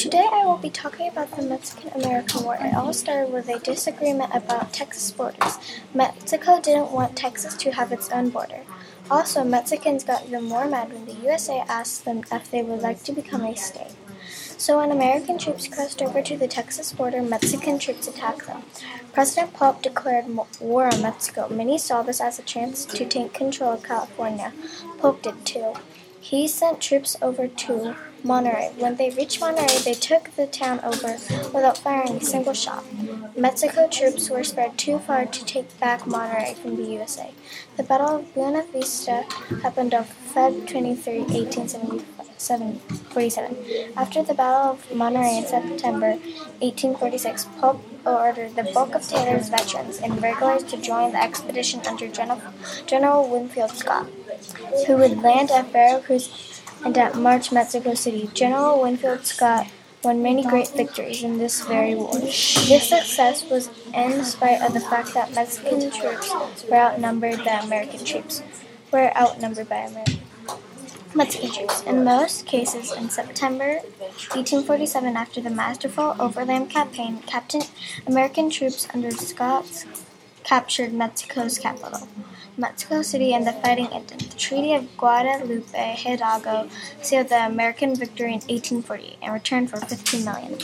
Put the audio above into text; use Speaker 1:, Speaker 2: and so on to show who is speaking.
Speaker 1: Today I will be talking about the Mexican-American War. It all started with a disagreement about Texas borders. Mexico didn't want Texas to have its own border. Also, Mexicans got even more mad when the USA asked them if they would like to become a state. So when American troops crossed over to the Texas border, Mexican troops attacked them. President Polk declared war on Mexico. Many saw this as a chance to take control of California. Polk did too. He sent troops over to Monterey. When they reached Monterey, they took the town over without firing a single shot. Mexico troops were spread too far to take back Monterey from the USA. The Battle of Buena Vista happened on Feb 23, 1847. After the Battle of Monterrey in September 1846, Pope ordered the bulk of Taylor's veterans and regulars to join the expedition under General, General Winfield Scott, who would land at Veracruz and at March, Mexico City, General Winfield Scott won many great victories in this very war. This success was in spite of the fact that Mexican troops were outnumbered by American troops were outnumbered by American Mexican troops. In most cases, in September 1847, after the masterful overland campaign, Captain American troops under Scott captured Mexico's capital. Mexico City and the fighting ended. The Treaty of Guadalupe Hidalgo sealed the American victory in 1848 and returned for 15 million.